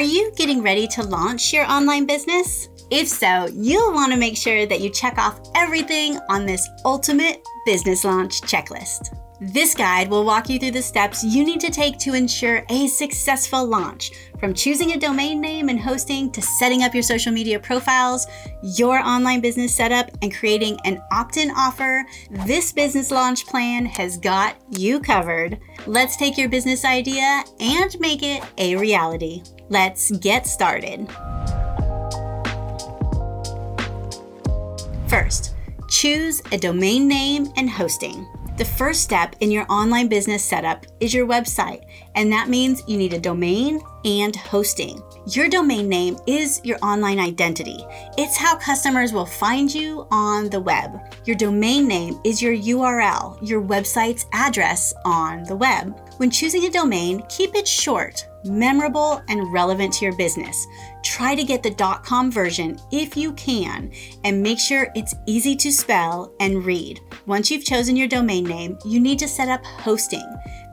Are you getting ready to launch your online business? If so, you'll want to make sure that you check off everything on this ultimate business launch checklist. This guide will walk you through the steps you need to take to ensure a successful launch, from choosing a domain name and hosting to setting up your social media profiles, your online business setup, and creating an opt in offer. This business launch plan has got you covered. Let's take your business idea and make it a reality. Let's get started. First, choose a domain name and hosting. The first step in your online business setup is your website, and that means you need a domain and hosting. Your domain name is your online identity. It's how customers will find you on the web. Your domain name is your URL, your website's address on the web. When choosing a domain, keep it short, memorable, and relevant to your business. Try to get the .com version if you can, and make sure it's easy to spell and read. Once you've chosen your domain name, you need to set up hosting.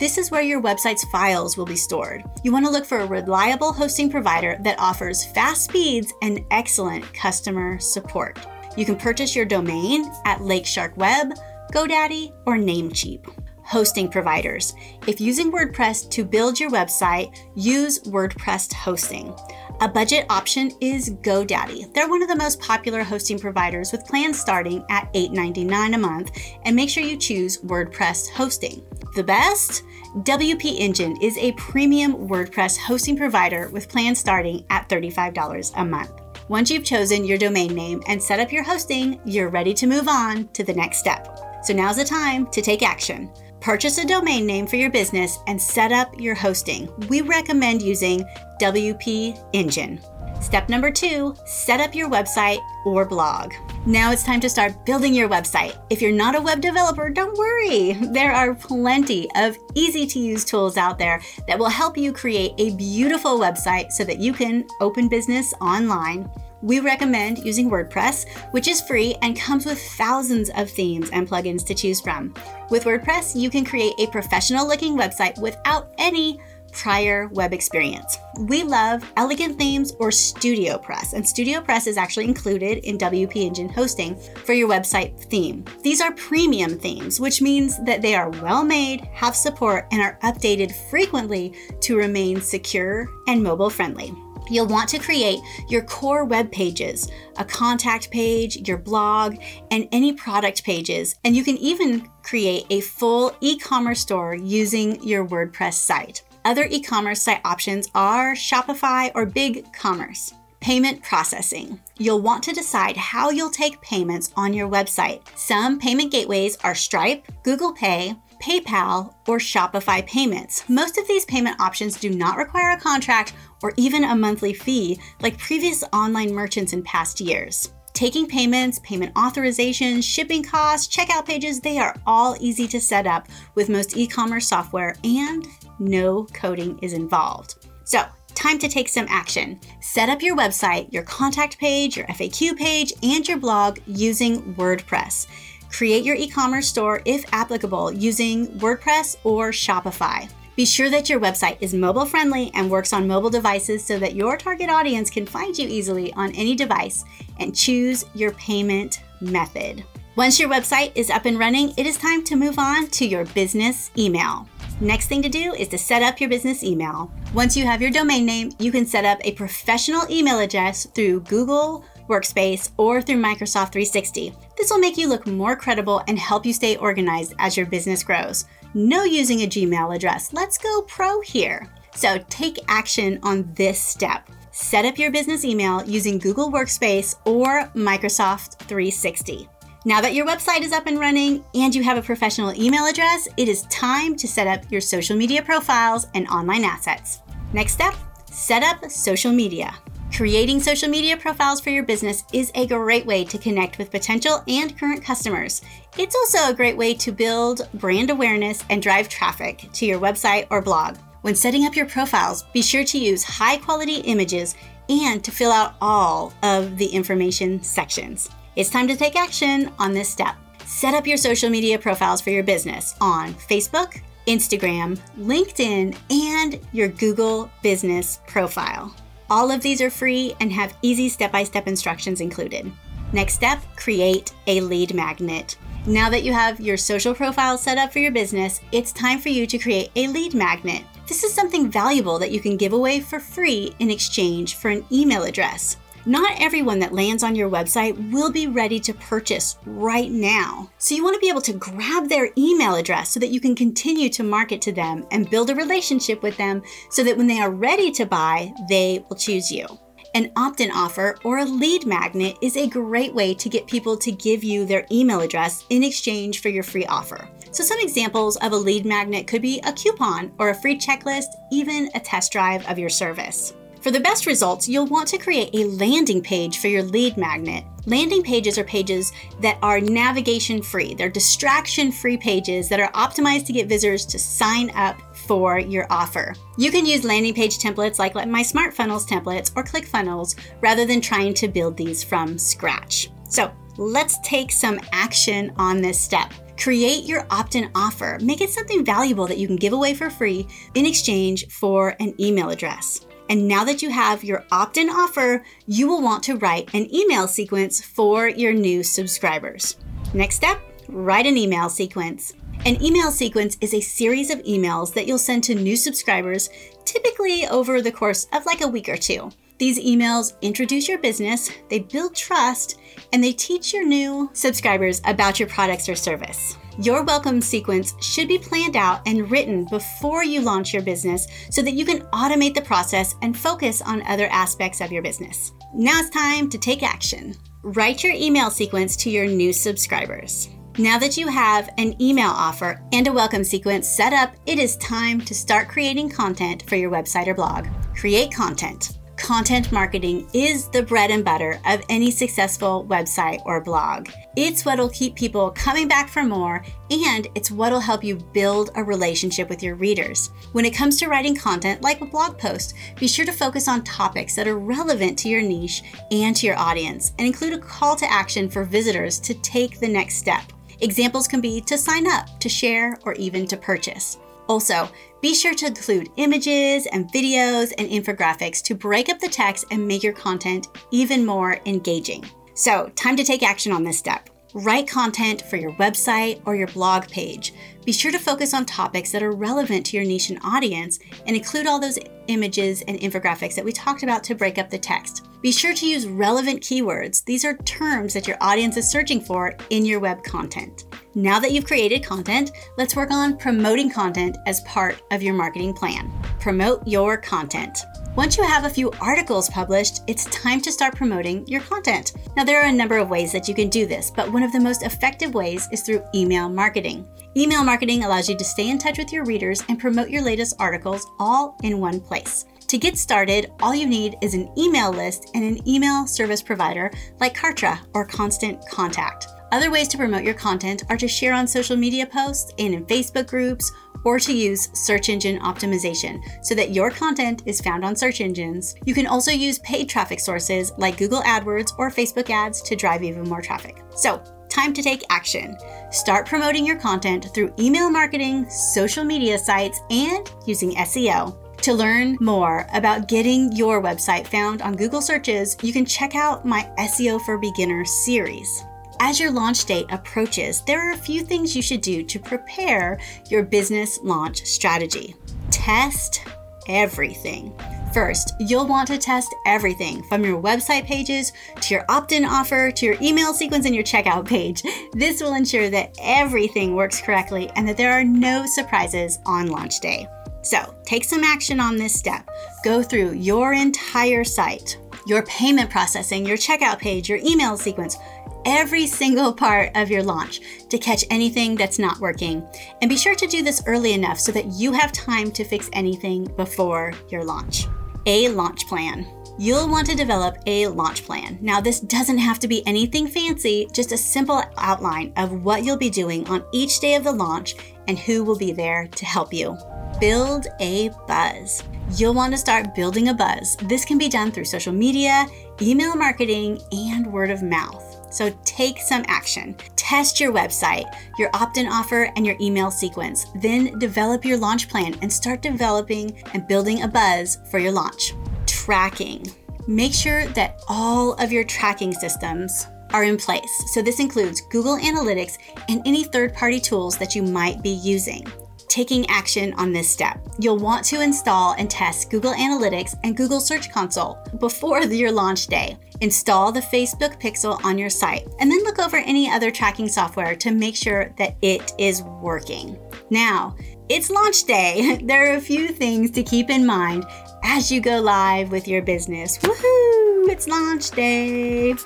This is where your website's files will be stored. You want to look for a reliable hosting provider that offers fast speeds and excellent customer support. You can purchase your domain at Lakeshark Web, GoDaddy, or Namecheap hosting providers. If using WordPress to build your website, use WordPress hosting. A budget option is GoDaddy. They're one of the most popular hosting providers with plans starting at $8.99 a month, and make sure you choose WordPress hosting. The best? WP Engine is a premium WordPress hosting provider with plans starting at $35 a month. Once you've chosen your domain name and set up your hosting, you're ready to move on to the next step. So now's the time to take action. Purchase a domain name for your business and set up your hosting. We recommend using WP Engine. Step number two, set up your website or blog. Now it's time to start building your website. If you're not a web developer, don't worry. There are plenty of easy to use tools out there that will help you create a beautiful website so that you can open business online we recommend using WordPress, which is free and comes with thousands of themes and plugins to choose from. With WordPress, you can create a professional looking website without any prior web experience. We love Elegant Themes or StudioPress, and StudioPress is actually included in WP Engine hosting for your website theme. These are premium themes, which means that they are well made, have support, and are updated frequently to remain secure and mobile friendly. You'll want to create your core web pages, a contact page, your blog, and any product pages. And you can even create a full e commerce store using your WordPress site. Other e commerce site options are Shopify or BigCommerce. Payment processing. You'll want to decide how you'll take payments on your website. Some payment gateways are Stripe, Google Pay, PayPal, or Shopify payments. Most of these payment options do not require a contract or even a monthly fee like previous online merchants in past years. Taking payments, payment authorizations, shipping costs, checkout pages, they are all easy to set up with most e commerce software and no coding is involved. So, time to take some action. Set up your website, your contact page, your FAQ page, and your blog using WordPress. Create your e commerce store if applicable using WordPress or Shopify. Be sure that your website is mobile friendly and works on mobile devices so that your target audience can find you easily on any device and choose your payment method. Once your website is up and running, it is time to move on to your business email. Next thing to do is to set up your business email. Once you have your domain name, you can set up a professional email address through Google Workspace or through Microsoft 360. This will make you look more credible and help you stay organized as your business grows. No using a Gmail address. Let's go pro here. So take action on this step. Set up your business email using Google Workspace or Microsoft 360. Now that your website is up and running and you have a professional email address, it is time to set up your social media profiles and online assets. Next step, set up social media. Creating social media profiles for your business is a great way to connect with potential and current customers. It's also a great way to build brand awareness and drive traffic to your website or blog. When setting up your profiles, be sure to use high quality images and to fill out all of the information sections. It's time to take action on this step. Set up your social media profiles for your business on Facebook, Instagram, LinkedIn, and your Google business profile. All of these are free and have easy step by step instructions included. Next step create a lead magnet. Now that you have your social profile set up for your business, it's time for you to create a lead magnet. This is something valuable that you can give away for free in exchange for an email address. Not everyone that lands on your website will be ready to purchase right now. So, you want to be able to grab their email address so that you can continue to market to them and build a relationship with them so that when they are ready to buy, they will choose you. An opt in offer or a lead magnet is a great way to get people to give you their email address in exchange for your free offer. So, some examples of a lead magnet could be a coupon or a free checklist, even a test drive of your service. For the best results, you'll want to create a landing page for your lead magnet. Landing pages are pages that are navigation free. They're distraction free pages that are optimized to get visitors to sign up for your offer. You can use landing page templates like my SmartFunnels templates or ClickFunnels rather than trying to build these from scratch. So let's take some action on this step. Create your opt in offer. Make it something valuable that you can give away for free in exchange for an email address. And now that you have your opt in offer, you will want to write an email sequence for your new subscribers. Next step write an email sequence. An email sequence is a series of emails that you'll send to new subscribers, typically over the course of like a week or two. These emails introduce your business, they build trust, and they teach your new subscribers about your products or service. Your welcome sequence should be planned out and written before you launch your business so that you can automate the process and focus on other aspects of your business. Now it's time to take action. Write your email sequence to your new subscribers. Now that you have an email offer and a welcome sequence set up, it is time to start creating content for your website or blog. Create content. Content marketing is the bread and butter of any successful website or blog. It's what'll keep people coming back for more, and it's what'll help you build a relationship with your readers. When it comes to writing content like a blog post, be sure to focus on topics that are relevant to your niche and to your audience, and include a call to action for visitors to take the next step. Examples can be to sign up, to share, or even to purchase. Also, be sure to include images and videos and infographics to break up the text and make your content even more engaging. So, time to take action on this step. Write content for your website or your blog page. Be sure to focus on topics that are relevant to your niche and audience and include all those images and infographics that we talked about to break up the text. Be sure to use relevant keywords. These are terms that your audience is searching for in your web content. Now that you've created content, let's work on promoting content as part of your marketing plan. Promote your content. Once you have a few articles published, it's time to start promoting your content. Now, there are a number of ways that you can do this, but one of the most effective ways is through email marketing. Email marketing allows you to stay in touch with your readers and promote your latest articles all in one place. To get started, all you need is an email list and an email service provider like Kartra or Constant Contact. Other ways to promote your content are to share on social media posts and in Facebook groups or to use search engine optimization so that your content is found on search engines. You can also use paid traffic sources like Google AdWords or Facebook ads to drive even more traffic. So, time to take action. Start promoting your content through email marketing, social media sites, and using SEO. To learn more about getting your website found on Google searches, you can check out my SEO for Beginners series. As your launch date approaches, there are a few things you should do to prepare your business launch strategy. Test everything. First, you'll want to test everything from your website pages to your opt in offer to your email sequence and your checkout page. This will ensure that everything works correctly and that there are no surprises on launch day. So, take some action on this step. Go through your entire site, your payment processing, your checkout page, your email sequence, every single part of your launch to catch anything that's not working. And be sure to do this early enough so that you have time to fix anything before your launch. A launch plan. You'll want to develop a launch plan. Now, this doesn't have to be anything fancy, just a simple outline of what you'll be doing on each day of the launch and who will be there to help you. Build a buzz. You'll want to start building a buzz. This can be done through social media, email marketing, and word of mouth. So take some action. Test your website, your opt in offer, and your email sequence. Then develop your launch plan and start developing and building a buzz for your launch. tracking. Make sure that all of your tracking systems are in place. So, this includes Google Analytics and any third party tools that you might be using. Taking action on this step. You'll want to install and test Google Analytics and Google Search Console before your launch day. Install the Facebook Pixel on your site and then look over any other tracking software to make sure that it is working. Now, it's launch day. There are a few things to keep in mind as you go live with your business. Woohoo! It's launch day.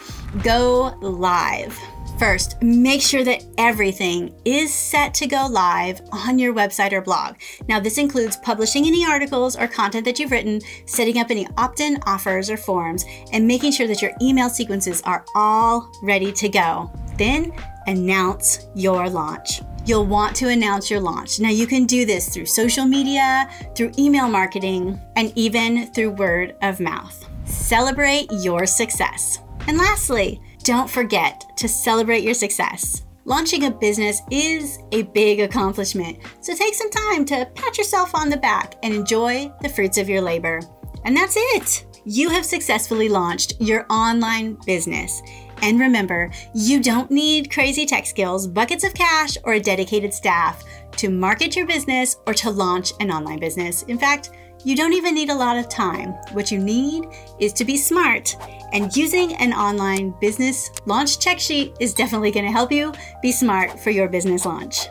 Go live. First, make sure that everything is set to go live on your website or blog. Now, this includes publishing any articles or content that you've written, setting up any opt in offers or forms, and making sure that your email sequences are all ready to go. Then, announce your launch. You'll want to announce your launch. Now, you can do this through social media, through email marketing, and even through word of mouth. Celebrate your success. And lastly, don't forget to celebrate your success. Launching a business is a big accomplishment, so take some time to pat yourself on the back and enjoy the fruits of your labor. And that's it! You have successfully launched your online business. And remember, you don't need crazy tech skills, buckets of cash, or a dedicated staff to market your business or to launch an online business. In fact, you don't even need a lot of time. What you need is to be smart, and using an online business launch check sheet is definitely going to help you be smart for your business launch.